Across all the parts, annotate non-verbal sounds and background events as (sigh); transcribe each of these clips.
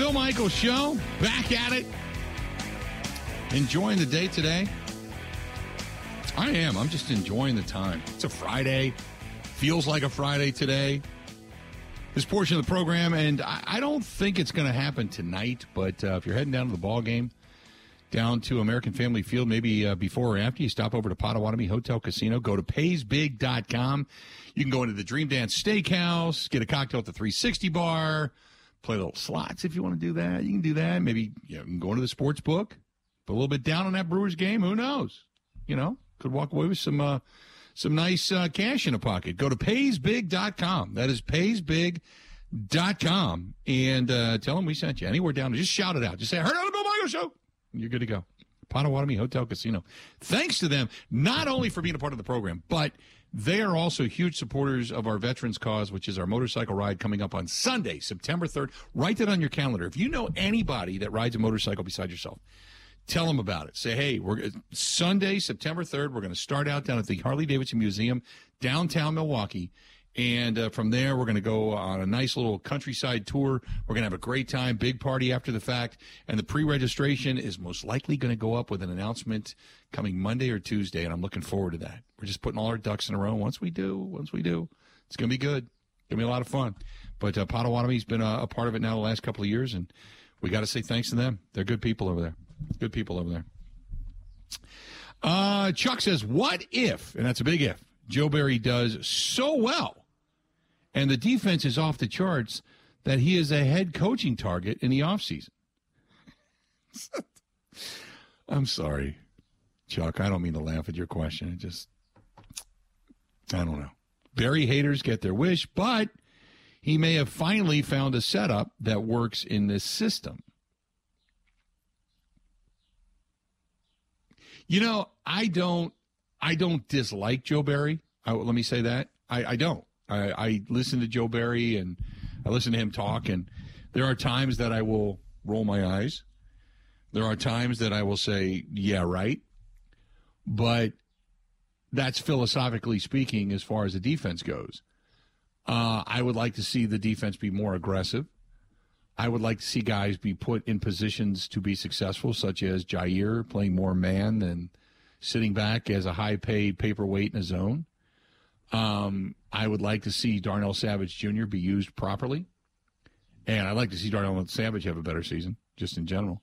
Bill Michaels Show. Back at it. Enjoying the day today. I am. I'm just enjoying the time. It's a Friday. Feels like a Friday today. This portion of the program, and I, I don't think it's going to happen tonight, but uh, if you're heading down to the ball game, down to American Family Field, maybe uh, before or after, you stop over to Potawatomi Hotel Casino. Go to paysbig.com. You can go into the Dream Dance Steakhouse, get a cocktail at the 360 bar, play little slots if you want to do that. You can do that. Maybe you, know, can go into the sports book, put a little bit down on that Brewers game. Who knows? You know, could walk away with some uh, some nice uh, cash in a pocket. Go to paysbig.com. That is paysbig.com. And uh, tell them we sent you. Anywhere down, there, just shout it out. Just say, I heard on the Bill Michael Show. You're good to go. Potawatomi Hotel Casino. Thanks to them, not only for being a part of the program, but they are also huge supporters of our Veterans Cause, which is our motorcycle ride coming up on Sunday, September 3rd. Write that on your calendar. If you know anybody that rides a motorcycle beside yourself, tell them about it. Say, hey, we're Sunday, September 3rd, we're going to start out down at the Harley Davidson Museum, downtown Milwaukee. And uh, from there, we're going to go on a nice little countryside tour. We're going to have a great time, big party after the fact. And the pre registration is most likely going to go up with an announcement coming Monday or Tuesday. And I'm looking forward to that. We're just putting all our ducks in a row. Once we do, once we do, it's going to be good. It's going to be a lot of fun. But uh, Potawatomi's been a, a part of it now the last couple of years. And we got to say thanks to them. They're good people over there. Good people over there. Uh, Chuck says, What if, and that's a big if, Joe Barry does so well and the defense is off the charts that he is a head coaching target in the offseason? (laughs) I'm sorry, Chuck. I don't mean to laugh at your question. It just, I don't know. Barry haters get their wish, but he may have finally found a setup that works in this system. You know, I don't, I don't dislike Joe Barry. I, let me say that I, I don't. I, I listen to Joe Barry and I listen to him talk, and there are times that I will roll my eyes. There are times that I will say, "Yeah, right," but that's philosophically speaking as far as the defense goes. Uh, I would like to see the defense be more aggressive. I would like to see guys be put in positions to be successful, such as Jaire playing more man than sitting back as a high paid paperweight in a zone. Um, I would like to see Darnell Savage Jr. be used properly. And I'd like to see Darnell Savage have a better season, just in general.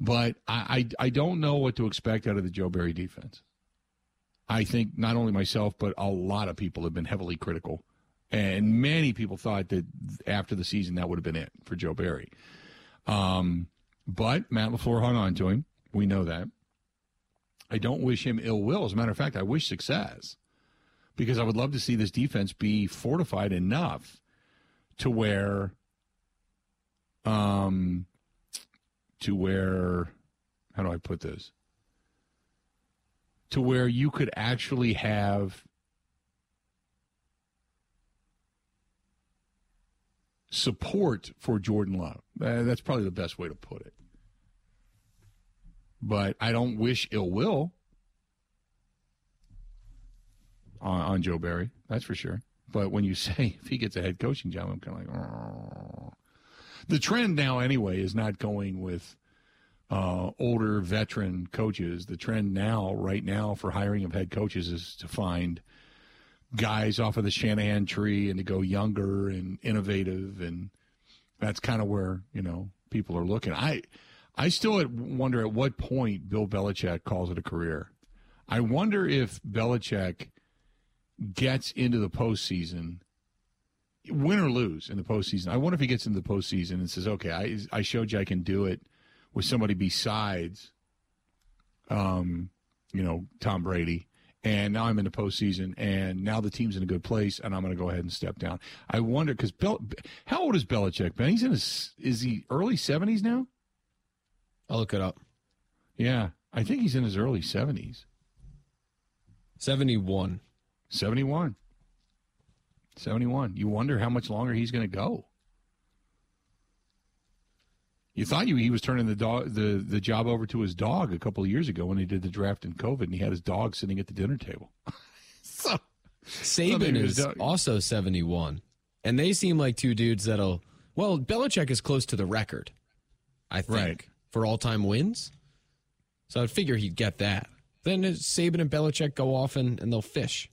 But I, I, I don't know what to expect out of the Joe Barry defense. I think not only myself, but a lot of people have been heavily critical and many people thought that after the season, that would have been it for Joe Barry. Um, but Matt LaFleur hung on to him. We know that. I don't wish him ill will. As a matter of fact, I wish success because I would love to see this defense be fortified enough to where, um, to where, how do I put this? To where you could actually have support for Jordan Love. Uh, that's probably the best way to put it. But I don't wish ill will on, on Joe Barry. That's for sure. But when you (laughs) say if he gets a head coaching job, I'm kind of like, oh. The trend now, anyway, is not going with uh, older veteran coaches. The trend now, right now, for hiring of head coaches is to find – guys off of the Shanahan tree and to go younger and innovative and that's kind of where you know people are looking. I I still wonder at what point Bill Belichick calls it a career. I wonder if Belichick gets into the postseason, win or lose in the postseason. I wonder if he gets into the postseason and says, "Okay, I I showed you I can do it with somebody besides, um, you know, Tom Brady." and now I'm in the postseason, and now the team's in a good place, and I'm going to go ahead and step down. I wonder because Bel- how old is Belichick? Ben, he's in his is he early 70s now? I'll look it up. Yeah, I think he's in his early 70s. 71. 71. 71. You wonder how much longer he's going to go. You thought you, he was turning the dog the, the job over to his dog a couple of years ago when he did the draft in COVID, and he had his dog sitting at the dinner table. (laughs) so Saban is also seventy one, and they seem like two dudes that'll Well, Belichick is close to the record, I think, Right. for all time wins. So I'd figure he'd get that. Then Saban and Belichick go off and, and they'll fish.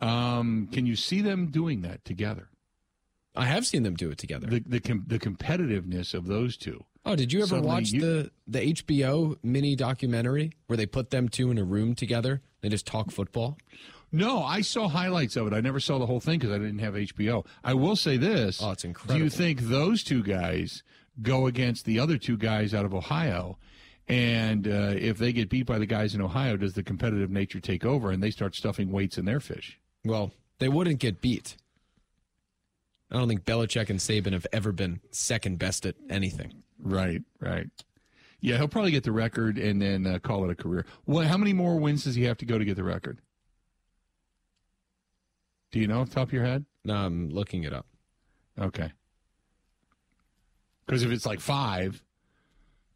Um, can you see them doing that together? I have seen them do it together. The the com- the competitiveness of those two. oh, did you ever Suddenly watch you- the the HBO mini documentary where they put them two in a room together? They just talk football. No, I saw highlights of it. I never saw the whole thing because I didn't have HBO. I will say this. Oh, it's incredible. Do you think those two guys go against the other two guys out of Ohio? And uh, if they get beat by the guys in Ohio, does the competitive nature take over and they start stuffing weights in their fish? Well, they wouldn't get beat. I don't think Belichick and Saban have ever been second best at anything. Right, right. Yeah, he'll probably get the record and then uh, call it a career. Well, how many more wins does he have to go to get the record? Do you know off the top of your head? No, I'm looking it up. Okay. Because if it's like five,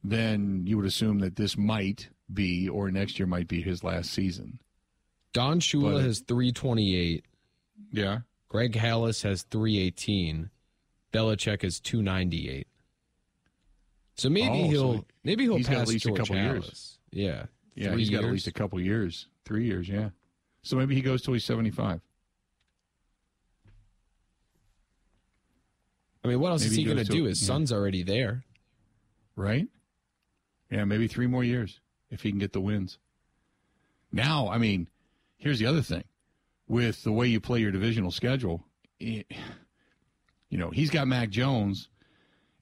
then you would assume that this might be, or next year might be his last season. Don Shula But- has 328. Yeah. Greg Halas has 318. Belichick has 298. So maybe Oh, he'll he- maybe he'll he's at pass least a George couple years. Halas. Yeah. Yeah, Three he's got at least a couple years, three years. Yeah. So maybe he goes till he's seventy-five. I mean, what else Maybe is he he going to do? His yeah. son's already there. right? Yeah, maybe three more years if he can get the wins. Now, I mean, here's the other thing: with the way you play your divisional schedule, it, you know he's got Mac Jones.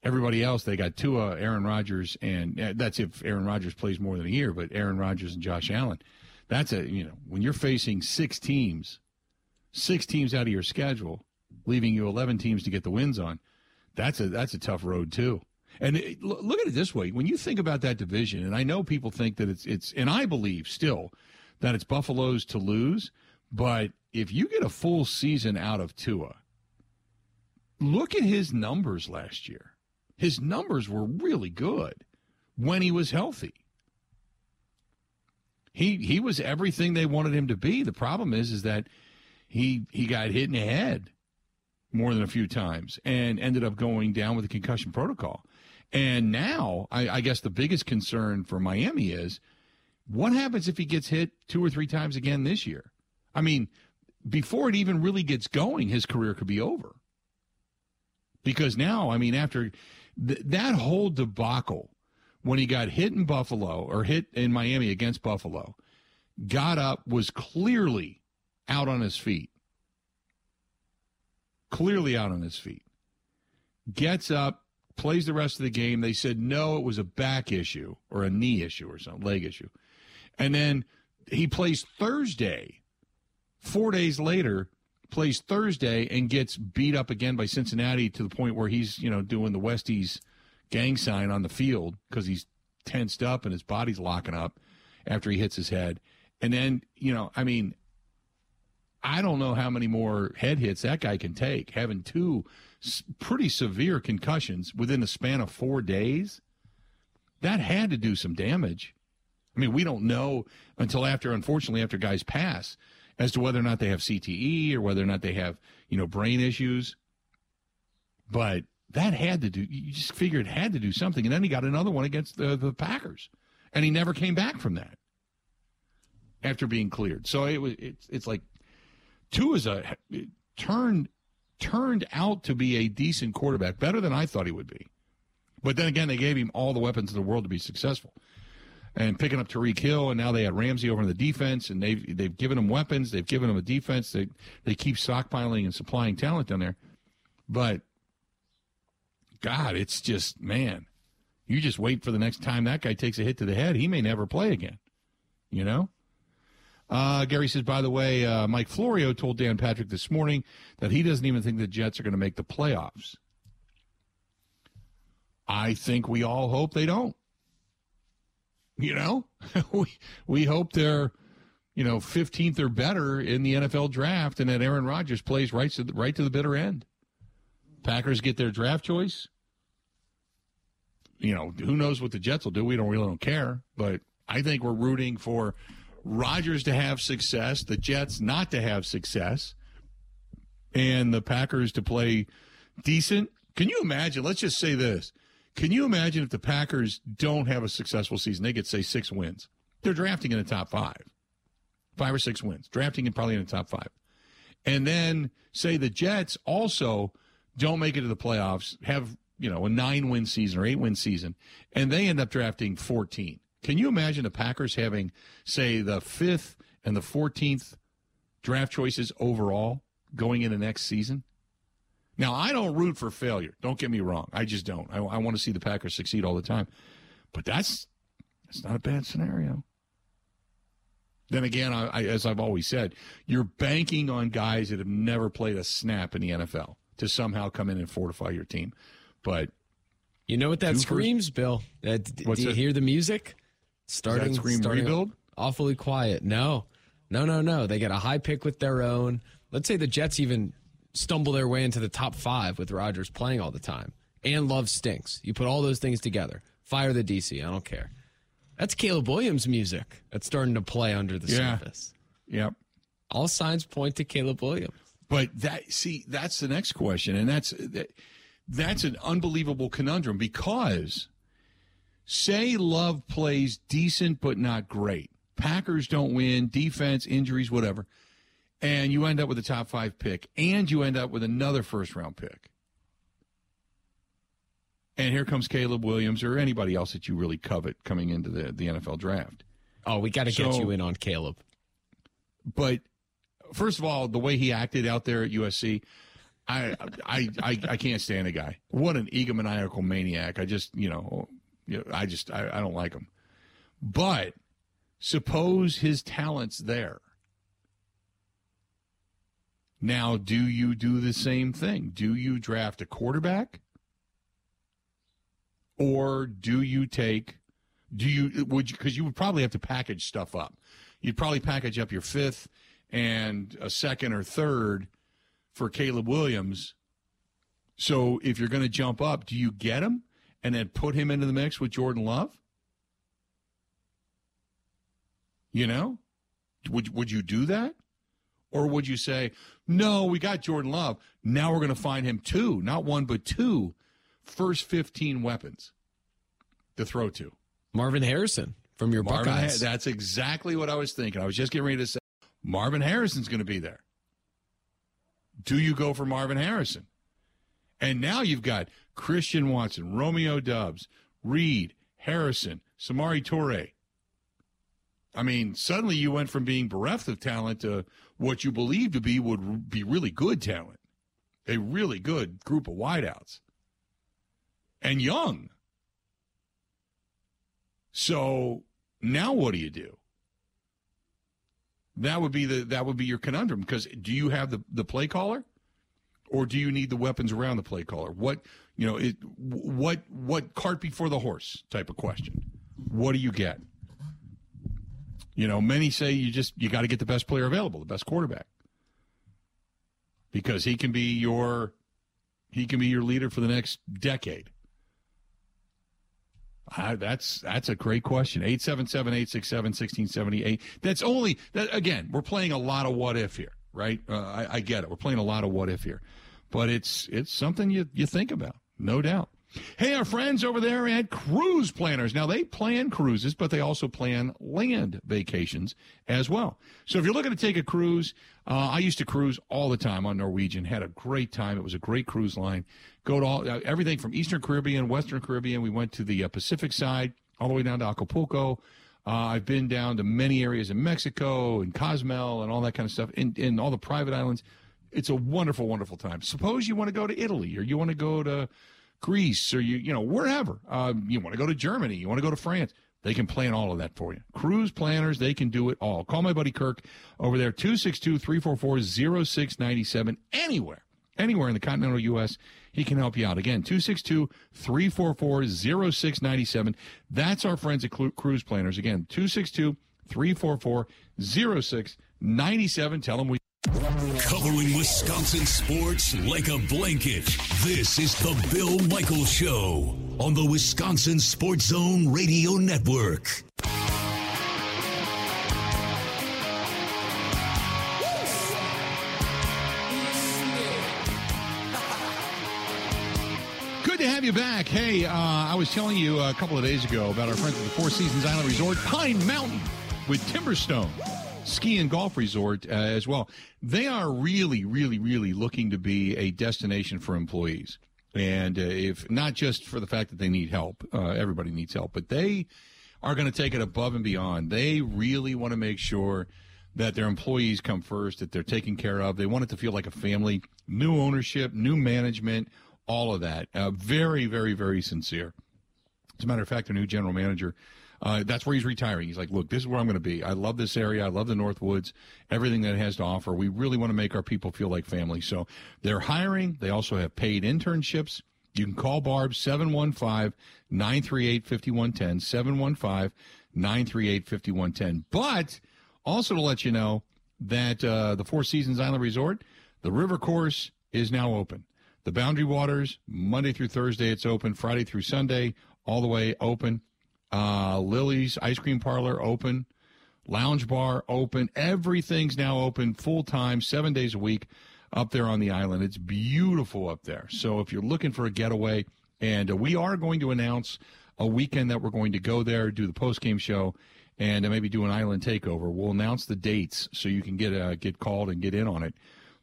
Everybody else, they got Tua, Aaron Rodgers, and uh, that's if Aaron Rodgers plays more than a year. But Aaron Rodgers and Josh Allen, that's a you know when you're facing six teams, six teams out of your schedule, leaving you 11 teams to get the wins on. That's a that's a tough road too. And it, look at it this way: when you think about that division, and I know people think that it's it's, and I believe still that it's Buffalo's to lose, but if you get a full season out of Tua, look at his numbers last year. His numbers were really good when he was healthy. He he was everything they wanted him to be. The problem is is that he he got hit in the head more than a few times and ended up going down with the concussion protocol. And now, I, I guess the biggest concern for Miami is what happens if he gets hit two or three times again this year? I mean, before it even really gets going, his career could be over. Because now, I mean, after th- that whole debacle, when he got hit in Buffalo or hit in Miami against Buffalo, got up, was clearly out on his feet clearly out on his feet. Gets up, plays the rest of the game. They said no, it was a back issue or a knee issue or some leg issue. And then he plays Thursday. Four days later, plays Thursday and gets beat up again by Cincinnati to the point where he's, you know, doing the Westies gang sign on the field because he's tensed up and his body's locking up after he hits his head. And then, you know, I mean, I don't know how many more head hits that guy can take, having two pretty severe concussions within the span of four days. That had to do some damage. I mean, we don't know until after, unfortunately, after guys pass as to whether or not they have CTE or whether or not they have, you know, brain issues. But that had to do, you just figure it had to do something. And then he got another one against the, the Packers. And he never came back from that after being cleared. So it was, it's, it's like, Tua is a turned turned out to be a decent quarterback, better than I thought he would be. But then again, they gave him all the weapons in the world to be successful. And picking up Tyreek Hill, and now they had Ramsey over in the defense, and they've they've given him weapons, they've given him a defense. They they keep stockpiling and supplying talent down there. But God, it's just man, you just wait for the next time that guy takes a hit to the head, he may never play again. You know. Uh, Gary says, by the way, uh, Mike Florio told Dan Patrick this morning that he doesn't even think the Jets are going to make the playoffs. I think we all hope they don't. You know, (laughs) we we hope they're, you know, 15th or better in the NFL draft, and that Aaron Rodgers plays right to the, right to the bitter end. Packers get their draft choice. You know, who knows what the Jets will do? We don't really don't care, but I think we're rooting for Rodgers to have success, the Jets not to have success, and the Packers to play decent. Can you imagine? Let's just say this. Can you imagine if the Packers don't have a successful season? They get, say, six wins. They're drafting in the top five, five or six wins, drafting in probably in the top five. And then, say, the Jets also don't make it to the playoffs, have, you know, a nine win season or eight win season, and they end up drafting 14. Can you imagine the Packers having, say, the fifth and the 14th draft choices overall going into next season? Now, I don't root for failure. Don't get me wrong. I just don't. I, I want to see the Packers succeed all the time. But that's that's not a bad scenario. Then again, I, I, as I've always said, you're banking on guys that have never played a snap in the NFL to somehow come in and fortify your team. But you know what that screams, first, Bill? D- do you hear the music? Starting, scream starting rebuild? Awfully quiet. No, no, no, no. They get a high pick with their own. Let's say the Jets even stumble their way into the top five with Rodgers playing all the time. And Love stinks. You put all those things together. Fire the DC. I don't care. That's Caleb Williams music that's starting to play under the yeah. surface. Yep. All signs point to Caleb Williams. But that see, that's the next question, and that's that, that's an unbelievable conundrum because say Love plays decent but not great. Packers don't win, defense, injuries, whatever and you end up with a top five pick, and you end up with another first round pick. And here comes Caleb Williams or anybody else that you really covet coming into the, the NFL draft. Oh, we got to so, get you in on Caleb. But first of all, the way he acted out there at USC, I I I, I can't stand the guy. What an egomaniacal maniac! I just you know, I just I, I don't like him. But suppose his talent's there now, do you do the same thing? Do you draft a quarterback? Or do you take, do you, would you, because you would probably have to package stuff up. You'd probably package up your fifth and a second or third for Caleb Williams. So if you're going to jump up, do you get him and then put him into the mix with Jordan Love? You know, would would you do that? Or would you say, no, we got Jordan Love. Now we're going to find him two, not one, but two first 15 weapons to throw to? Marvin Harrison from your Marvin, Buckeyes. That's exactly what I was thinking. I was just getting ready to say Marvin Harrison's going to be there. Do you go for Marvin Harrison? And now you've got Christian Watson, Romeo Doubs, Reed, Harrison, Samori Toure, I mean, suddenly you went from being bereft of talent to what you believe to be would be really good talent, a really good group of wideouts, and young. So now what do you do? That would be the that would be your conundrum because do you have the the play caller, or do you need the weapons around the play caller? What you know, it, what what cart before the horse type of question. What do you get? You know, many say you just you got to get the best player available, the best quarterback, because he can be your he can be your leader for the next decade. Uh, that's that's a great question. 877-867-1678. That's only that again, we're playing a lot of what if here, right? Uh, I, I get it. We're playing a lot of what if here. But it's it's something you you think about, no doubt. Hey, our friends over there at Cruise Planners. Now, they plan cruises, but they also plan land vacations as well. So if you're looking to take a cruise, uh, I used to cruise all the time on Norwegian, had a great time. It was a great cruise line. Go to all, uh, everything from Eastern Caribbean, Western Caribbean. We went to the uh, Pacific side, all the way down to Acapulco. Uh, I've been down to many areas in Mexico and Cozumel and all that kind of stuff, in, in all the private islands. It's a wonderful, wonderful time. Suppose you want to go to Italy or you want to go to Greece or you you know wherever uh, you want to go to Germany, you want to go to France. They can plan all of that for you. Cruise planners, they can do it all. Call my buddy Kirk over there, 262 344 0697. Anywhere, anywhere in the continental U.S., he can help you out. Again, 262 344 0697. That's our friends at Cruise Planners. Again, 262 344 0697. Tell them we. Covering Wisconsin sports like a blanket. This is the Bill Michaels Show on the Wisconsin Sports Zone Radio Network. Good to have you back. Hey, uh, I was telling you a couple of days ago about our friends at the Four Seasons Island Resort, Pine Mountain, with Timberstone Ski and Golf Resort uh, as well. They are really, really, really looking to be a destination for employees. And uh, if not just for the fact that they need help, uh, everybody needs help, but they are going to take it above and beyond. They really want to make sure that their employees come first, that they're taken care of. They want it to feel like a family, new ownership, new management, all of that. Uh, very, very, very sincere. As a matter of fact, their new general manager, uh, that's where he's retiring. He's like, look, this is where I'm going to be. I love this area. I love the North Woods, everything that it has to offer. We really want to make our people feel like family. So they're hiring. They also have paid internships. You can call Barb 715 938 5110. 715 938 5110. But also to let you know that uh, the Four Seasons Island Resort, the river course is now open. The Boundary Waters, Monday through Thursday, it's open. Friday through Sunday, all the way open. Uh, Lily's Ice Cream Parlor, open. Lounge Bar, open. Everything's now open full time, seven days a week up there on the island. It's beautiful up there. So if you're looking for a getaway, and uh, we are going to announce a weekend that we're going to go there, do the post game show, and uh, maybe do an island takeover. We'll announce the dates so you can get uh, get called and get in on it.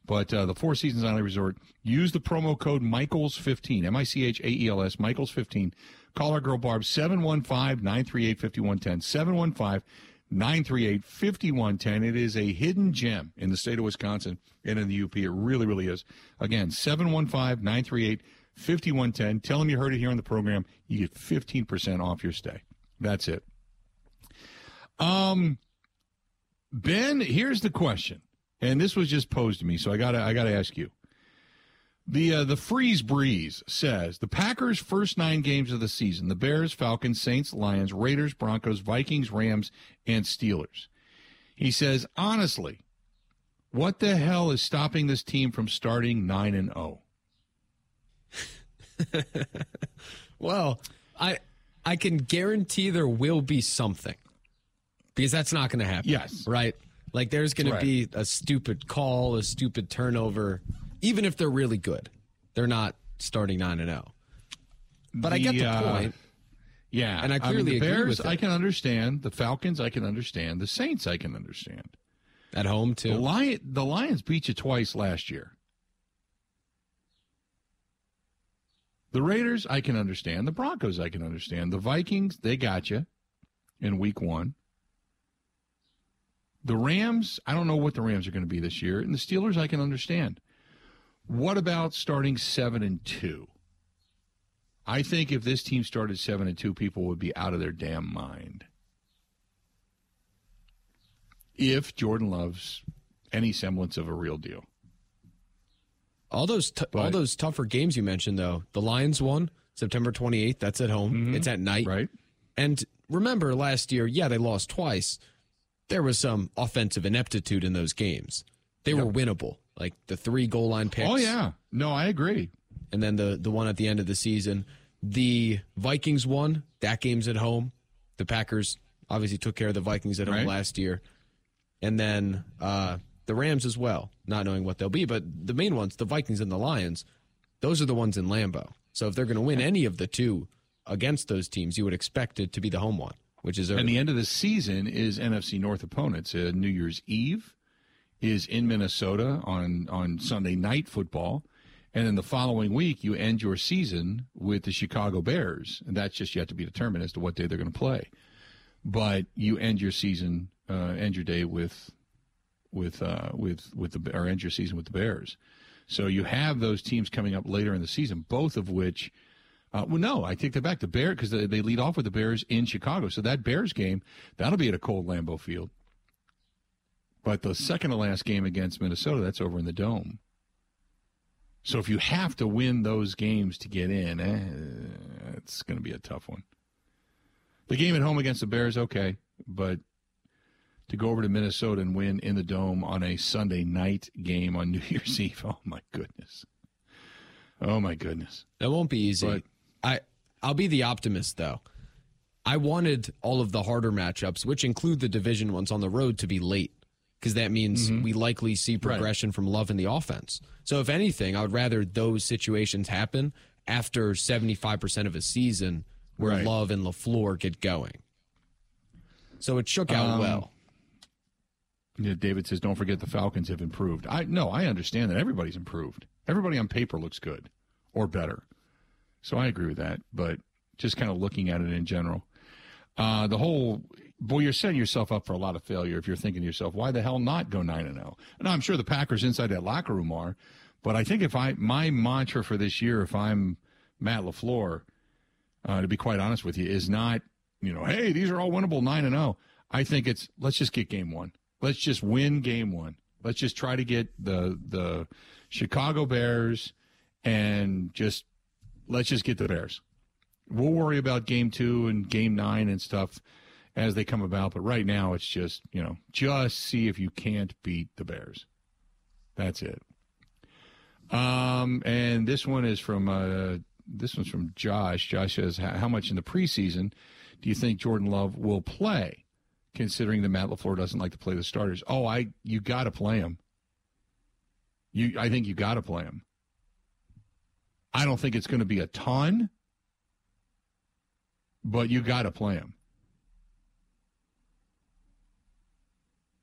But uh, the Four Seasons Island Resort, use the promo code Michaels15, M I C H A E L S, Michaels15. Call our girl Barb, 715 938 5110. 715 938 5110. It is a hidden gem in the state of Wisconsin and in the UP. It really, really is. Again, 715 938 5110. Tell them you heard it here on the program. You get 15% off your stay. That's it. Um, Ben, here's the question and this was just posed to me, so I got to I got to ask you. The uh, the freeze breeze says the Packers' first nine games of the season: the Bears, Falcons, Saints, Lions, Raiders, Broncos, Vikings, Rams, and Steelers. He says honestly, what the hell is stopping this team from starting nine and zero? Oh? (laughs) well, I I can guarantee there will be something because that's not going to happen. Yes, right. Like there's going right. to be a stupid call, a stupid turnover, even if they're really good. They're not starting 9 and 0. But the, I get the uh, point. Yeah. And I clearly I mean, the Bears, I can understand. The Falcons, I can understand. The Saints, I can understand. At home, too. The, Lion, the Lions beat you twice last year. The Raiders, I can understand. The Broncos, I can understand. The Vikings, they got you in week one. The Rams, I don't know what the Rams are going to be this year, and the Steelers, I can understand. What about starting seven and two? I think if this team started seven and two, people would be out of their damn mind. If Jordan loves any semblance of a real deal. All those t- but, all those tougher games you mentioned though, the Lions won September 28th. That's at home. Mm-hmm, it's at night. Right. And remember last year, yeah, they lost twice there was some offensive ineptitude in those games. They yep. were winnable. Like the three goal line picks. Oh yeah. No, I agree. And then the the one at the end of the season. The Vikings won. That game's at home. The Packers obviously took care of the Vikings at home right. last year. And then uh, the Rams as well, not knowing what they'll be. But the main ones, the Vikings and the Lions, those are the ones in Lambeau. So if they're going to win any of the two against those teams, you would expect it to be the home one which is early. And the end of the season is NFC North opponents. Uh, New Year's Eve is in Minnesota on on Sunday night football, and then the following week you end your season with the Chicago Bears, and that's just yet to be determined as to what day they're going to play. But you end your season, uh, end your day with with uh, with with the or end your season with the Bears. So you have those teams coming up later in the season, both of which uh, well, no, I take that back. The Bear because they, they lead off with the Bears in Chicago, so that Bears game that'll be at a cold Lambeau Field. But the second to last game against Minnesota, that's over in the Dome. So if you have to win those games to get in, eh, it's going to be a tough one. The game at home against the Bears, okay, but to go over to Minnesota and win in the Dome on a Sunday night game on New (laughs) Year's Eve, oh my goodness. Oh my goodness. That won't be easy. But, I I'll be the optimist though. I wanted all of the harder matchups, which include the division ones on the road, to be late because that means mm-hmm. we likely see progression right. from Love in the offense. So if anything, I would rather those situations happen after 75% of a season where Right. Love and LaFleur get going. So it shook out Um, well. Yeah, David says, "Don't forget the Falcons have improved." I no, I understand that everybody's improved. Everybody on paper looks good or better, so I agree with that. But just kind of looking at it in general, uh, the whole boy, you're setting yourself up for a lot of failure if you're thinking to yourself, "Why the hell not go nine and zero?" And I'm sure the Packers inside that locker room are, but I think if I my mantra for this year, if I'm Matt Lafleur, uh, to be quite honest with you, is not you know, hey, these are all winnable nine and zero. I think it's let's just get game one. Let's just win game one. Let's just try to get the the Chicago Bears and just let's just get the Bears. We'll worry about game two and game nine and stuff as they come about. But right now, it's just you know, just see if you can't beat the Bears. That's it. Um, and this one is from uh, this one's from Josh. Josh says, "How much in the preseason do you think Jordan Love will play?" Considering that Matt Lafleur doesn't like to play the starters. Oh, I you got to play him. You, I think you got to play him. I don't think it's going to be a ton, but you got to play him.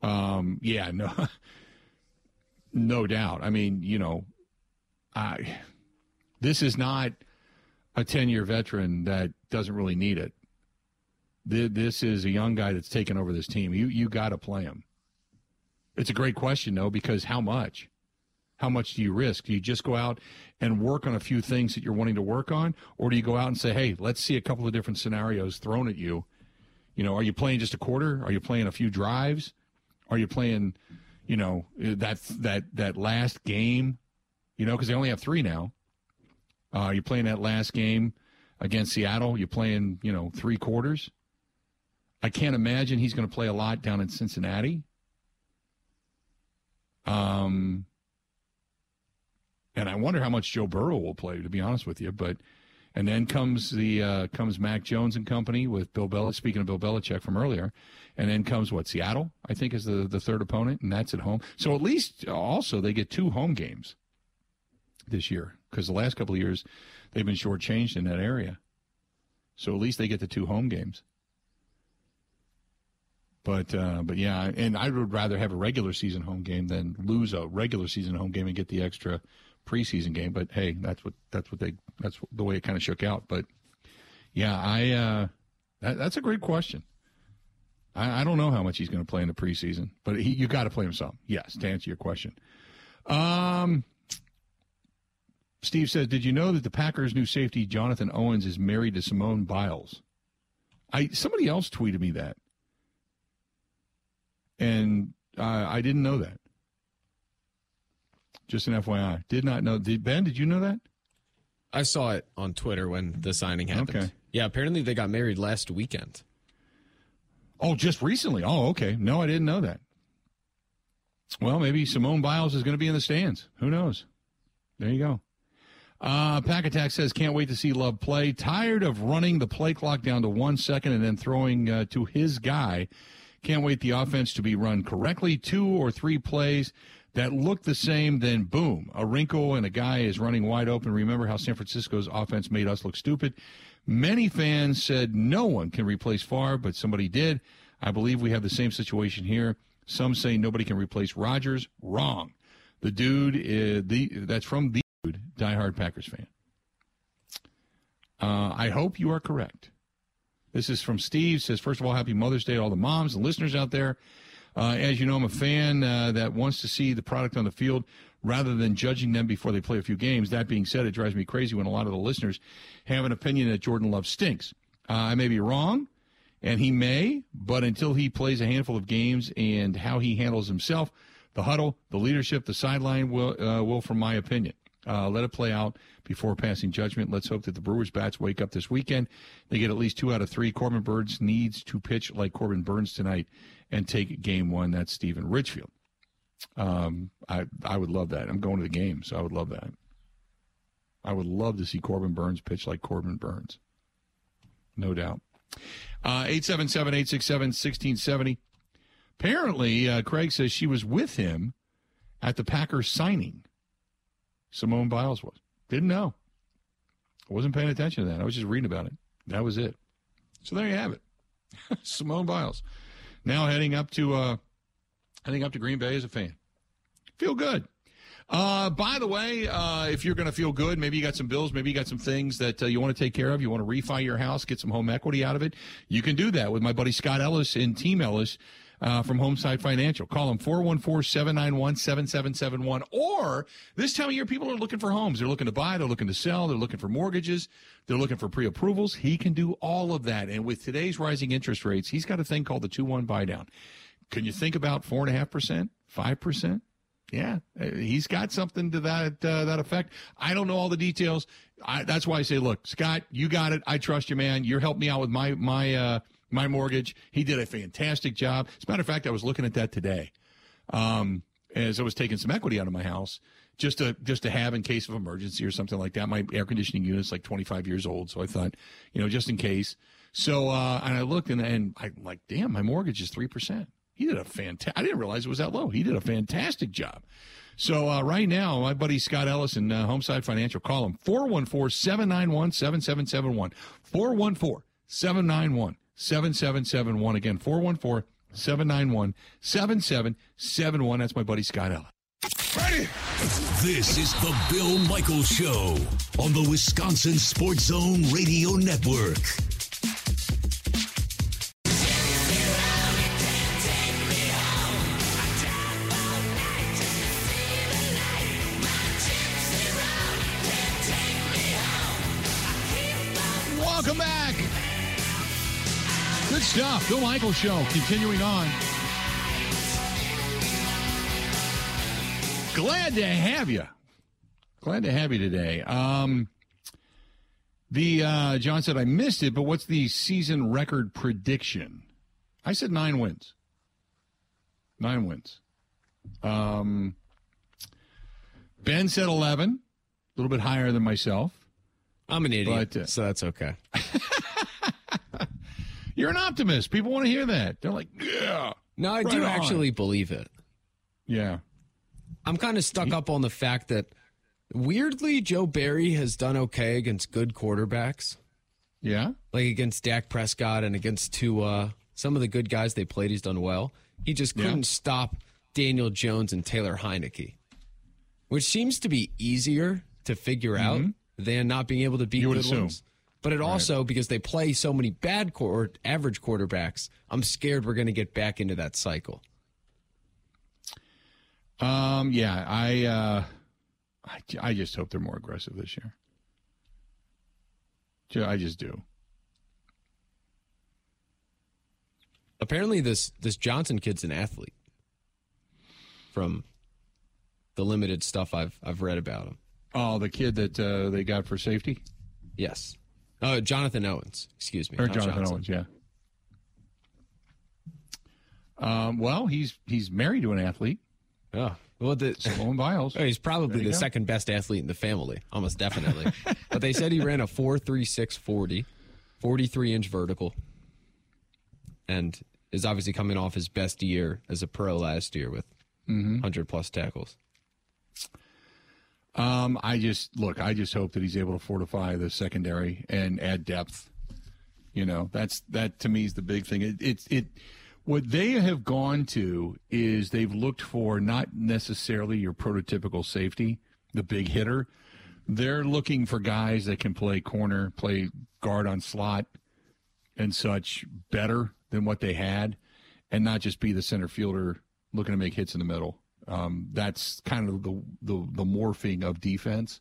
Um, yeah, no, (laughs) no doubt. I mean, you know, I this is not a 10 year veteran that doesn't really need it. This is a young guy that's taken over this team. You you got to play him. It's a great question though because how much? How much do you risk? Do you just go out and work on a few things that you're wanting to work on or do you go out and say, "Hey, let's see a couple of different scenarios thrown at you." You know, are you playing just a quarter? Are you playing a few drives? Are you playing, you know, that that that last game? You know, because they only have three now. Uh, you're playing that last game against Seattle. You're playing, you know, three quarters. I can't imagine he's going to play a lot down in Cincinnati. Um, and I wonder how much Joe Burrow will play. To be honest with you, but and then comes the uh, comes Mac Jones and company with Bill Belichick. Speaking of Bill Belichick from earlier, and then comes what Seattle, I think, is the the third opponent, and that's at home. So at least also they get two home games this year because the last couple of years they've been shortchanged in that area. So at least they get the two home games. But uh, but yeah, and I would rather have a regular season home game than lose a regular season home game and get the extra preseason game. But hey, that's what that's what they that's the way it kind of shook out. But yeah, I uh, that, that's a great question. I, I don't know how much he's going to play in the preseason, but he, you got to play him some. Yes, to answer your question. Um, Steve says, "Did you know that the Packers' new safety Jonathan Owens is married to Simone Biles?" I somebody else tweeted me that, and uh, I didn't know that. Just an FYI, did not know. Did Ben? Did you know that? I saw it on Twitter when the signing happened. Okay. Yeah, apparently they got married last weekend. Oh, just recently. Oh, okay. No, I didn't know that. Well, maybe Simone Biles is going to be in the stands. Who knows? There you go. Uh, Pack Attack says, can't wait to see Love play. Tired of running the play clock down to one second and then throwing uh, to his guy. Can't wait the offense to be run correctly. Two or three plays that look the same, then boom, a wrinkle and a guy is running wide open. Remember how San Francisco's offense made us look stupid? Many fans said no one can replace Favre, but somebody did. I believe we have the same situation here. Some say nobody can replace Rodgers. Wrong. The dude is the that's from the dude, diehard Packers fan. Uh, I hope you are correct. This is from Steve. Says first of all, happy Mother's Day to all the moms and listeners out there. Uh, as you know, I'm a fan uh, that wants to see the product on the field rather than judging them before they play a few games. That being said, it drives me crazy when a lot of the listeners have an opinion that Jordan Love stinks. Uh, I may be wrong, and he may, but until he plays a handful of games and how he handles himself, the huddle, the leadership, the sideline will, uh, will from my opinion. Uh, let it play out before passing judgment. Let's hope that the Brewers bats wake up this weekend. They get at least two out of three. Corbin Burnes needs to pitch like Corbin Burnes tonight and take game one. That's Stephen Richfield. Um, I I would love that. I'm going to the game, so I would love that. I would love to see Corbin Burnes pitch like Corbin Burnes. No doubt. Uh, 877 867 1670. Apparently, uh, Craig says she was with him at the Packers signing. Simone Biles was. Didn't know. I wasn't paying attention to that. I was just reading about it. That was it. So there you have it. (laughs) Simone Biles. Now heading up to uh up to Green Bay as a fan. Feel good. Uh, by the way, uh, if you're going to feel good, maybe you got some bills, maybe you got some things that uh, you want to take care of. You want to refi your house, get some home equity out of it. You can do that with my buddy Scott Ellis and Team Ellis uh, from Homeside Financial. Call them 414-791-7771. Or this time of year, people are looking for homes. They're looking to buy. They're looking to sell. They're looking for mortgages. They're looking for pre-approvals. He can do all of that. And with today's rising interest rates, he's got a thing called the 2-1 buy down. Can you think about 4.5%, 5%? Yeah, uh, he's got something to that uh, that effect. I don't know all the details. I, that's why I say, look, Scott, you got it. I trust you, man. You're helping me out with my my uh, my mortgage. He did a fantastic job. As a matter of fact, I was looking at that today, um, as I was taking some equity out of my house, just to just to have in case of emergency or something like that. My air conditioning unit's like 25 years old, so I thought, you know, just in case. So, uh, and I looked and and I'm like, damn, my mortgage is three percent. He did a fantastic. I didn't realize it was that low. He did a fantastic job. So uh, right now, my buddy Scott Ellis and uh, Homeside Financial, call him 414-791-7771. 414-791-7771. Again, 414-791-7771. That's my buddy Scott Ellis. Ready? This is the Bill Michaels Show on the Wisconsin Sports Zone Radio Network. Stuff. Bill Michaels Show continuing on. Glad to have you. Glad to have you today. Um, the uh, John said I missed it, but what's the season record prediction? I said nine wins. Nine wins. Um, ben said eleven, a little bit higher than myself. I'm an idiot, But, uh, so that's okay. (laughs) You're an optimist. People want to hear that. They're like, yeah, No, I Right do on. actually believe it. yeah. I'm kind of stuck up on the fact that weirdly Joe Barry has done okay against good quarterbacks, Yeah. like against Dak Prescott and against Tua. Some of the good guys they played, he's done well. He just couldn't stop Daniel Jones and Taylor Heinicke, which seems to be easier to figure out than not being able to beat Mm-hmm. You would good assume. ones. But it also because they play so many bad or average quarterbacks, I'm scared we're going to get back into that cycle. Um, yeah, I, uh, I, I just hope they're more aggressive this year. I just do. Apparently, this this Johnson kid's an athlete. From the limited stuff I've I've read about him. Oh, the kid that uh, they got for safety, Yes. Oh, Jonathan Owens. Excuse me. or Jonathan Johnson. Owens, yeah. Um, well, he's he's married to an athlete, Oh, well, the, Owen Biles. (laughs) he's probably the go. second best athlete in the family, almost definitely. (laughs) but they said he ran a 4.36 40, 43 inch vertical, and is obviously coming off his best year as a pro last year with Mm-hmm. 100 plus tackles. Um, I just look. I just hope that he's able to fortify the secondary and add depth. You know, that's that to me is the big thing. It, it's it. What they have gone to is they've looked for not necessarily your prototypical safety, the big hitter. They're looking for guys that can play corner, play guard on slot, and such better than what they had, and not just be the center fielder looking to make hits in the middle. Um, that's kind of the, the the morphing of defense.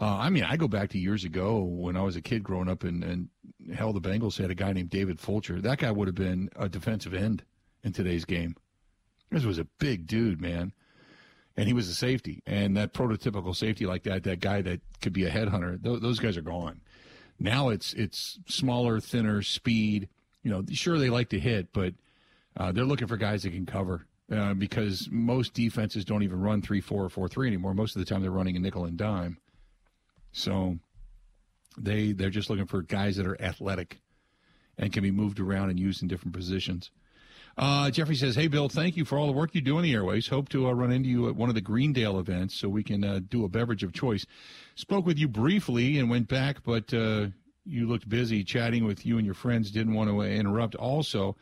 Uh, I mean, I go back to years ago when I was a kid growing up, and, and hell, the Bengals had a guy named David Fulcher. That guy would have been a defensive end in today's game. This was a big dude, man, and he was a safety. And that prototypical safety like that, that guy that could be a headhunter, th- those guys are gone. Now it's it's smaller, thinner, speed. You know, sure they like to hit, but uh, they're looking for guys that can cover uh, because most defenses don't even run three four or four three anymore. Most of the time they're running a nickel and dime. So they they're just looking for guys that are athletic and can be moved around and used in different positions. Uh, Jeffrey says, "Hey Bill, thank you for all the work you do in the airways. Hope to uh, run into you at one of the Greendale events so we can uh, do a beverage of choice. Spoke with you briefly and went back, but uh, you looked busy chatting with you and your friends. Didn't want to interrupt. Also,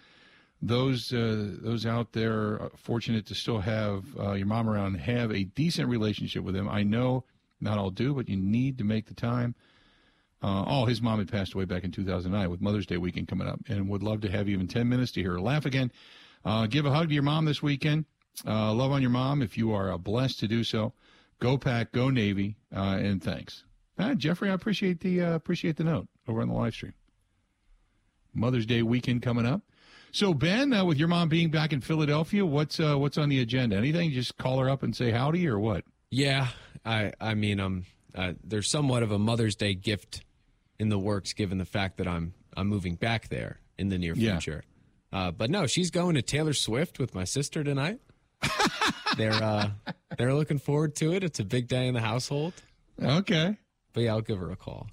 those uh, those out there fortunate to still have uh, your mom around, have a decent relationship with him. I know not all do, but you need to make the time." Uh, oh, his mom had passed away back in 2009 with Mother's Day weekend coming up, and would love to have even 10 minutes to hear her laugh again. Uh, give a hug to your mom this weekend. Uh, love on your mom if you are uh, blessed to do so. Go Pack, go Navy, and thanks. Uh, Jeffrey, I appreciate the appreciate the note over on the live stream. Mother's Day weekend coming up. So Ben, with your mom being back in Philadelphia, what's uh, what's on the agenda? Anything? Just call her up and say howdy, or what? Yeah, I I mean um. there's somewhat of a Mother's Day gift in the works, given the fact that I'm I'm moving back there in the near future. Yeah. Uh, but no, she's going to Taylor Swift with my sister tonight. (laughs) they're uh, they're looking forward to it. It's a big day in the household. Okay, but yeah, I'll give her a call.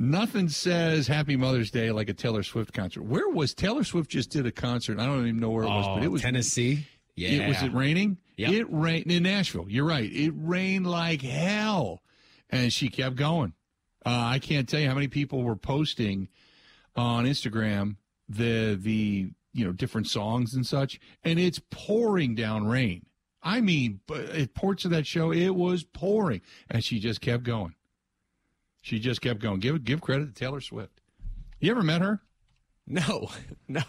Nothing says Happy Mother's Day like a Taylor Swift concert. Where was Taylor Swift? Just did a concert. I don't even know where it was, oh, but it was Tennessee. Yeah, it was it raining. Yep. It rained in Nashville. You're right. It rained like hell, and she kept going. Uh, I can't tell you how many people were posting on Instagram the the you know different songs and such, and it's pouring down rain. I mean, at ports of that show, it was pouring, and she just kept going. She just kept going. Give give credit to Taylor Swift. You ever met her? No, (laughs) no.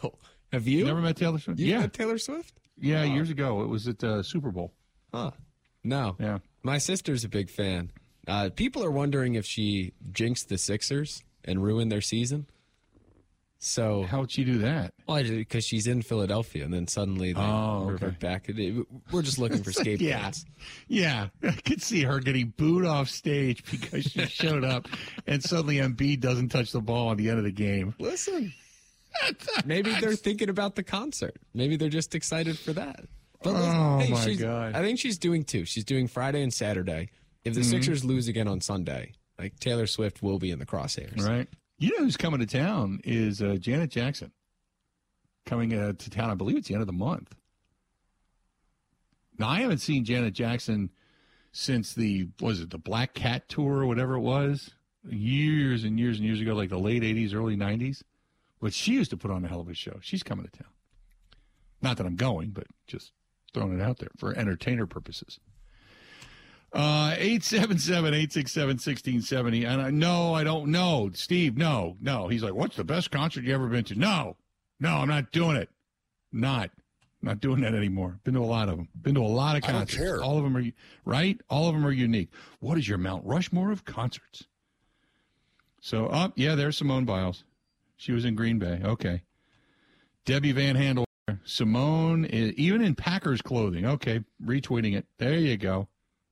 Have you? Never met Taylor Swift? You yeah, Taylor Swift. Yeah, oh. years ago. It was at uh, Super Bowl. Huh. No. Yeah. My sister's a big fan. Uh, people are wondering if she jinxed the Sixers and ruined their season. So how'd she do that? Well, I did because she's in Philadelphia, and then suddenly they oh, okay. revert back. We're just looking for (laughs) scapegoats. yeah, yeah. I could see her getting booed off stage because she (laughs) showed up, and suddenly Embiid doesn't touch the ball at the end of the game. Listen, (laughs) maybe they're thinking about the concert. Maybe they're just excited for that. But oh hey, my god! I think she's doing two. She's doing Friday and Saturday. If the mm-hmm. Sixers lose again on Sunday, like Taylor Swift will be in the crosshairs. Right. You know who's coming to town is uh, Janet Jackson. Coming uh, to town, I believe it's the end of the month. Now I haven't seen Janet Jackson since the was it the Black Cat tour or whatever it was years and years and years ago, like the late '80s, early '90s. But she used to put on a hell of a show. She's coming to town. Not that I'm going, but just throwing it out there for entertainer purposes. Uh, 877-867-1670. And I, no, I don't know. Steve, no, no. He's like, what's the best concert you ever been to? No, no, I'm not doing it. Not. Not doing that anymore. Been to a lot of them. Been to a lot of concerts. All of them are right. All of them are unique. What is your Mount Rushmore of concerts? So, up, oh, yeah, there's Simone Biles. She was in Green Bay. Okay. Debbie Van Handel. Simone, even in Packers clothing. Okay, retweeting it. There you go.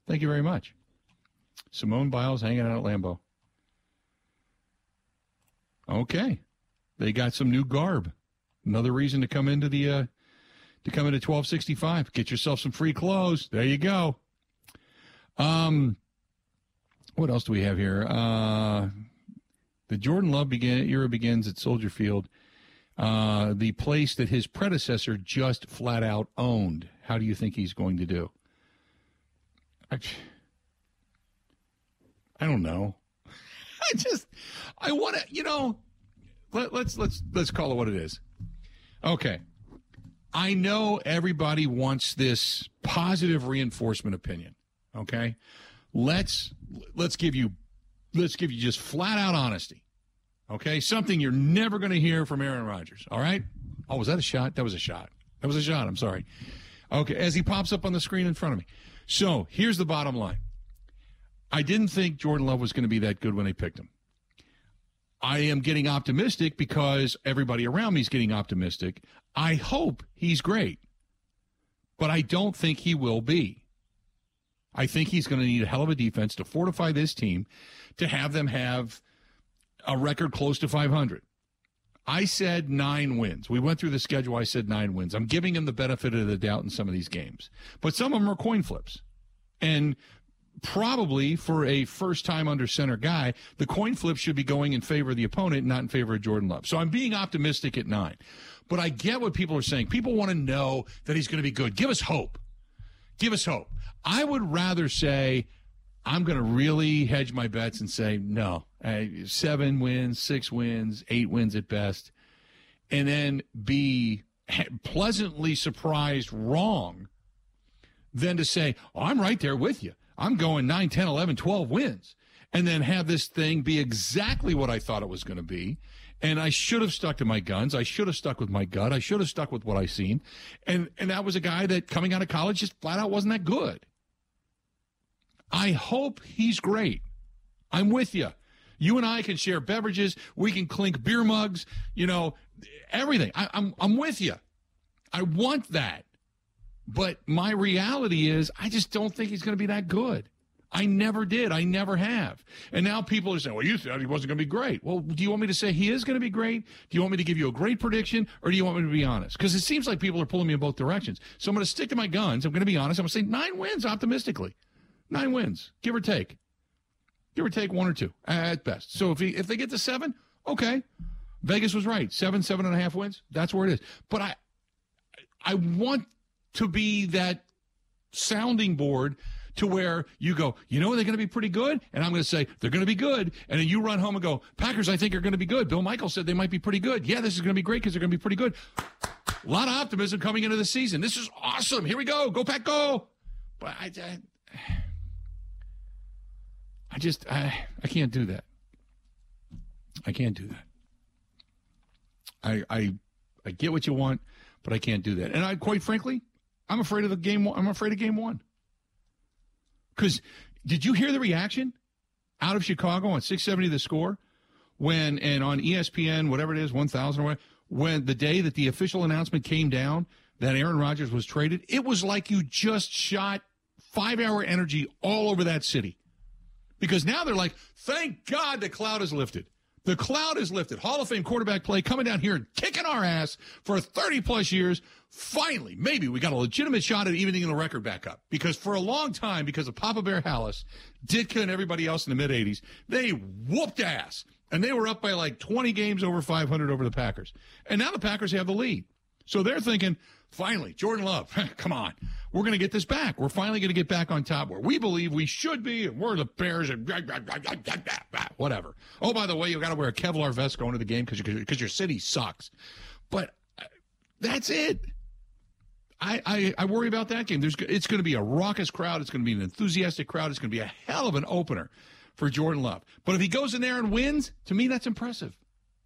Thank you very much. Simone Biles hanging out at Lambeau. Okay. They got some new garb. Another reason to come into the uh, to come into 1265. Get yourself some free clothes. There you go. Um what else do we have here? Uh the Jordan Love begin, era begins at Soldier Field. Uh, the place that his predecessor just flat out owned. How do you think he's going to do? I, I don't know. (laughs) I just I want to, you know, let, let's let's let's call it what it is. Okay. I know everybody wants this positive reinforcement opinion. Okay? Let's let's give you let's give you just flat out honesty. Okay? Something you're never going to hear from Aaron Rodgers. All right? Oh, was that a shot? That was a shot. That was a shot. I'm sorry. Okay, as he pops up on the screen in front of me. So here's the bottom line I didn't think Jordan Love was going to be that good when they picked him. I am getting optimistic because everybody around me is getting optimistic. I hope he's great, but I don't think he will be. I think he's going to need a hell of a defense to fortify this team to have them have a record close to 500. I said nine wins. We went through the schedule. I said nine wins. I'm giving him the benefit of the doubt in some of these games, but some of them are coin flips. And probably for a first time under center guy, the coin flip should be going in favor of the opponent, not in favor of Jordan Love. So I'm being optimistic at nine. But I get what people are saying. People want to know that he's going to be good. Give us hope. Give us hope. I would rather say, I'm going to really hedge my bets and say, no, uh, seven wins, six wins, eight wins at best, and then be pleasantly surprised wrong than to say, oh, I'm right there with you. I'm going 9, 10, 11, 12 wins. And then have this thing be exactly what I thought it was going to be. And I should have stuck to my guns. I should have stuck with my gut. I should have stuck with what I seen. And and that was a guy that coming out of college just flat out wasn't that good. I hope he's great. I'm with you. You and I can share beverages. We can clink beer mugs. You know, everything. I, I'm I'm with you. I want that. But my reality is, I just don't think he's going to be that good. I never did. I never have. And now people are saying, well, you thought he wasn't going to be great. Well, do you want me to say he is going to be great? Do you want me to give you a great prediction? Or do you want me to be honest? Because it seems like people are pulling me in both directions. So I'm going to stick to my guns. I'm going to be honest. I'm going to say nine wins optimistically. Nine wins, give or take. Give or take one or two at best. So if, he, if they get to seven, okay. Vegas was right. Seven, seven and a half wins. That's where it is. But I, I want to be that sounding board to where you go, you know, they're going to be pretty good. And I'm going to say, they're going to be good. And then you run home and go, Packers, I think are going to be good. Bill Michael said they might be pretty good. Yeah, this is going to be great because they're going to be pretty good. A lot of optimism coming into the season. This is awesome. Here we go. Go, Pack, go. But I, I, I just, I, I can't do that. I can't do that. I, I, I get what you want, but I can't do that. And I, quite frankly, I'm afraid of the game. I'm afraid of game one. Because did you hear the reaction out of Chicago on 670 the score when and on ESPN whatever it is 1000 or whatever, when the day that the official announcement came down that Aaron Rodgers was traded, it was like you just shot 5-hour energy all over that city. Because now they're like, "Thank God the cloud is lifted." The cloud is lifted. Hall of Fame quarterback play coming down here and kicking our ass for 30 plus years. Finally, maybe we got a legitimate shot at evening the record back up. Because for a long time, because of Papa Bear Halas, Ditka, and everybody else in the mid 80s, they whooped ass. And they were up by like 20 games over 500 over the Packers. And now the Packers have the lead. So they're thinking, finally, Jordan Love, (laughs) come on. We're going to get this back. We're finally going to get back on top where we believe we should be, and we're the Bears, and whatever. Oh, by the way, you got to wear a Kevlar vest going to the game because because your city sucks. But uh, that's it. I, I, I worry about that game. There's it's going to be a raucous crowd. It's going to be an enthusiastic crowd. It's going to be a hell of an opener for Jordan Love. But if he goes in there and wins, to me that's impressive.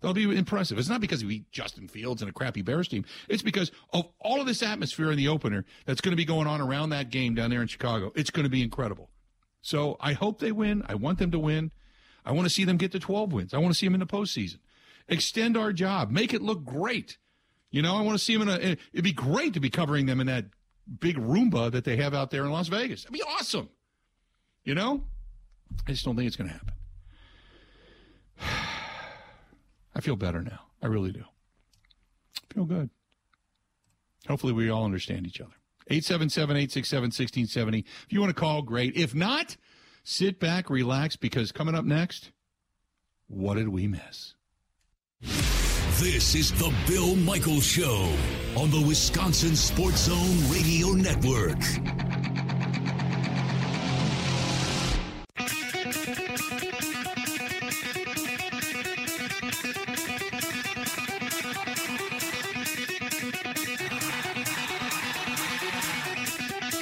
That'll be impressive. It's not because we Justin Fields and a crappy Bears team. It's because of all of this atmosphere in the opener that's going to be going on around that game down there in Chicago. It's going to be incredible. So I hope they win. I want them to win. I want to see them get to 12 wins. I want to see them in the postseason. Extend our job. Make it look great. You know, I want to see them in a. It'd be great to be covering them in that big Roomba that they have out there in Las Vegas. It'd be awesome. You know, I just don't think it's going to happen. I feel better now. I really do. I feel good. Hopefully, we all understand each other. 877 867 1670. If you want to call, great. If not, sit back, relax, because coming up next, what did we miss? This is the Bill Michaels Show on the Wisconsin Sports Zone Radio Network.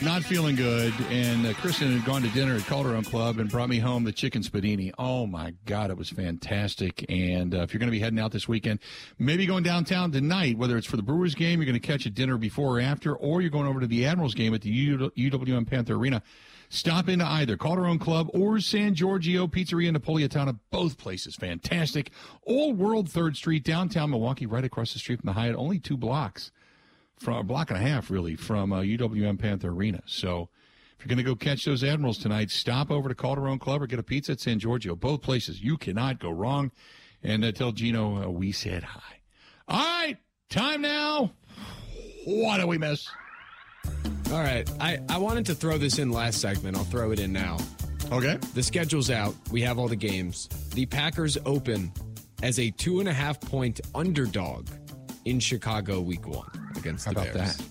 Not feeling good, and uh, Kristen had gone to dinner at Calderone Club and brought me home the chicken spiedini. Oh my God, it was fantastic! And uh, if you're going to be heading out this weekend, maybe going downtown tonight, whether it's for the Brewers game, you're going to catch a dinner before or after, or you're going over to the Admirals game at the U- UWM Panther Arena. Stop into either Calderone Club or San Giorgio Pizzeria Napoletana. Both places fantastic. Old World Third Street, downtown Milwaukee, right across the street from the Hyatt. Only two blocks from a block and a half, really, from uh, UWM Panther Arena. So if you're going to go catch those Admirals tonight, stop over to Calderone Club or get a pizza at San Giorgio. Both places. You cannot go wrong. And uh, tell Gino uh, we said hi. All right, time now. What do we miss? All right. I, I wanted to throw this in last segment. I'll throw it in now. Okay. The schedule's out. We have all the games. The Packers open as a two and a half point underdog in Chicago week one against How the about Bears. that?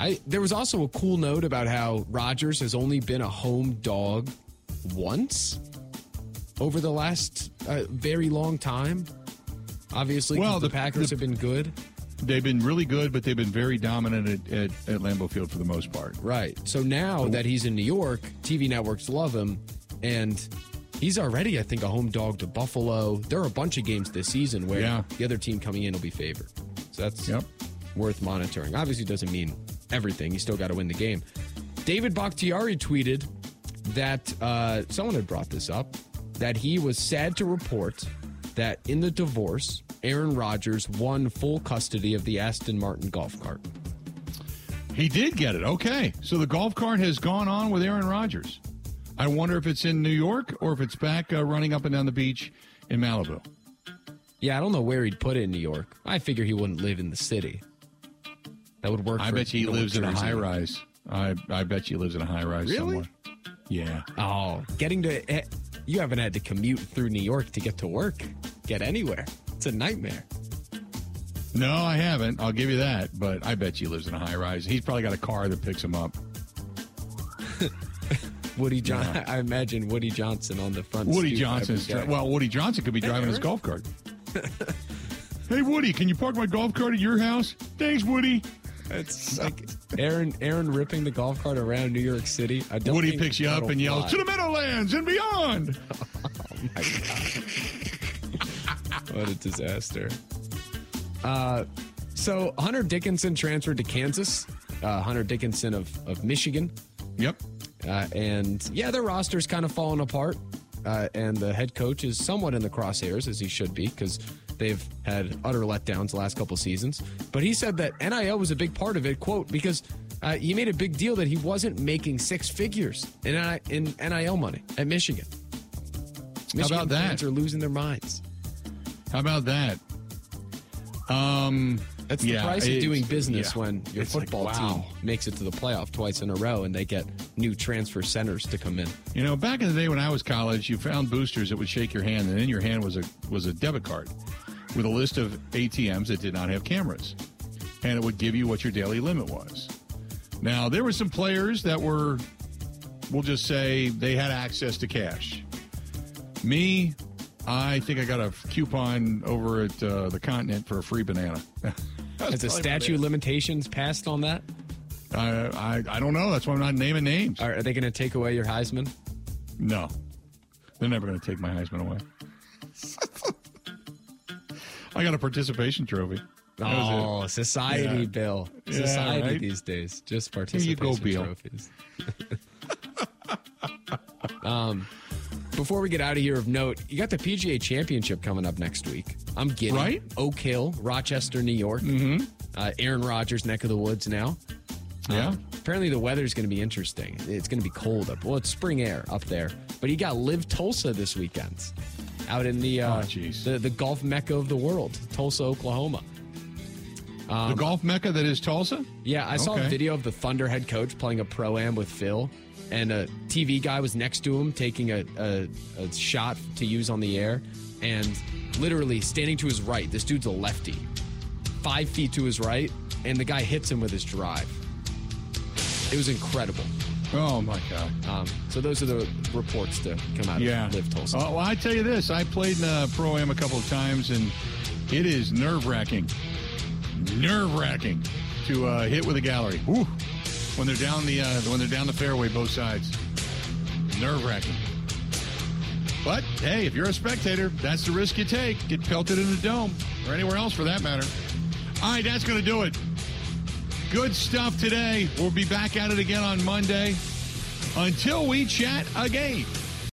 I there was also a cool note about how Rodgers has only been a home dog once over the last uh, very long time. Obviously, Well, the, the- Packers the- have been good, They've been really good, but they've been very dominant at, at, at Lambeau Field for the most part. right? So now that he's in New York, TV networks love him, and he's already, I think, a home dog to Buffalo. There are a bunch of games this season where Yeah. the other team coming in will be favored. So that's Yep. worth monitoring. Obviously, doesn't mean everything. You still got to win the game. David Bakhtiari tweeted that uh, someone had brought this up that he was sad to report that in the divorce, Aaron Rodgers won full custody of the Aston Martin golf cart. He did get it. Okay. So the golf cart has gone on with Aaron Rodgers. I wonder if it's in New York or if it's back uh, running up and down the beach in Malibu. Yeah, I don't know where he'd put it in New York. I figure he wouldn't live in the city. That would work. I bet he lives in a high rise. I, I bet he lives in a high rise Really? somewhere. Yeah. Oh, getting to eh, you haven't had to commute through New York to get to work, get anywhere. It's a nightmare. No, I haven't. I'll give you that. But I bet he lives in a high rise. He's probably got a car that picks him up. Woody John, I imagine Woody Johnson on the front. Woody stoop Johnson's every day. well, Woody Johnson could be driving his golf cart. (laughs) hey, Woody, can you park my golf cart at your house? Thanks, Woody. it's like Aaron, Aaron ripping the golf cart around New York City. I don't Woody think picks you up that'll and yells fly. to the Meadowlands and beyond. (laughs) oh my god! (laughs) What a disaster. Uh, so Hunter Dickinson transferred to Kansas. Uh, Hunter Dickinson of of Michigan. Yep. Uh, and yeah, their roster's kind of fallen apart. Uh, and the head coach is somewhat in the crosshairs, as he should be, because they've had utter letdowns the last couple seasons. But he said that NIL was a big part of it, quote, because uh, he made a big deal that he wasn't making six figures in, in NIL money at Michigan. Michigan about that? fans are losing their minds. How about that? Um, That's the yeah, price of doing business yeah. when your It's like, football wow. team makes it to the playoff twice in a row and they get new transfer centers to come in. You know, back in the day when I was college, you found boosters that would shake your hand, and in your hand was a was a debit card with a list of ATMs that did not have cameras, and it would give you what your daily limit was. Now there were some players that were, we'll just say, they had access to cash. Me, I think I got a coupon over at uh, the Continent for a free banana. (laughs) Has the statute of limitations passed on that? I, I I don't know. That's why I'm not naming names. Are, are they going to take away your Heisman? No, they're never going to take my Heisman away. (laughs) I got a participation trophy. Oh, society, Yeah. Bill. Yeah, Society right? these days. Just you participation go, Bill. trophies. (laughs) um, before we get out of here, of note, you got the PGA Championship coming up next week. I'm getting Right. Oak Hill, Rochester, New York. Mm-hmm. Uh, Aaron Rodgers' neck of the woods now. Yeah. Uh, apparently, the weather's going to be interesting. It's going to be cold up. Well, it's spring air up there. But you got LIV Tulsa this weekend, out in the uh, Oh, the the golf mecca of the world, Tulsa, Oklahoma. the golf mecca that is Tulsa. Yeah, I saw a video of the Thunder head coach playing a pro am with Phil, and a TV guy was next to him taking a, a, a shot to use on the air, and literally standing to his right. This dude's a lefty, five feet to his right, and the guy hits him with his drive. It was incredible. Oh my God. Um, so those are the reports to come out Yeah. of LIV Tulsa. Uh, well, I tell you this: I played in a pro am a couple of times, and it is nerve wracking. Nerve wracking to uh, hit with a gallery. Woo. When they're down the uh, when they're down the fairway, both sides. Nerve wracking. But hey, if you're a spectator, that's the risk you take. Get pelted in the dome or anywhere else for that matter. All right, that's going to do it. Good stuff today. We'll be back at it again on Monday. Until we chat again.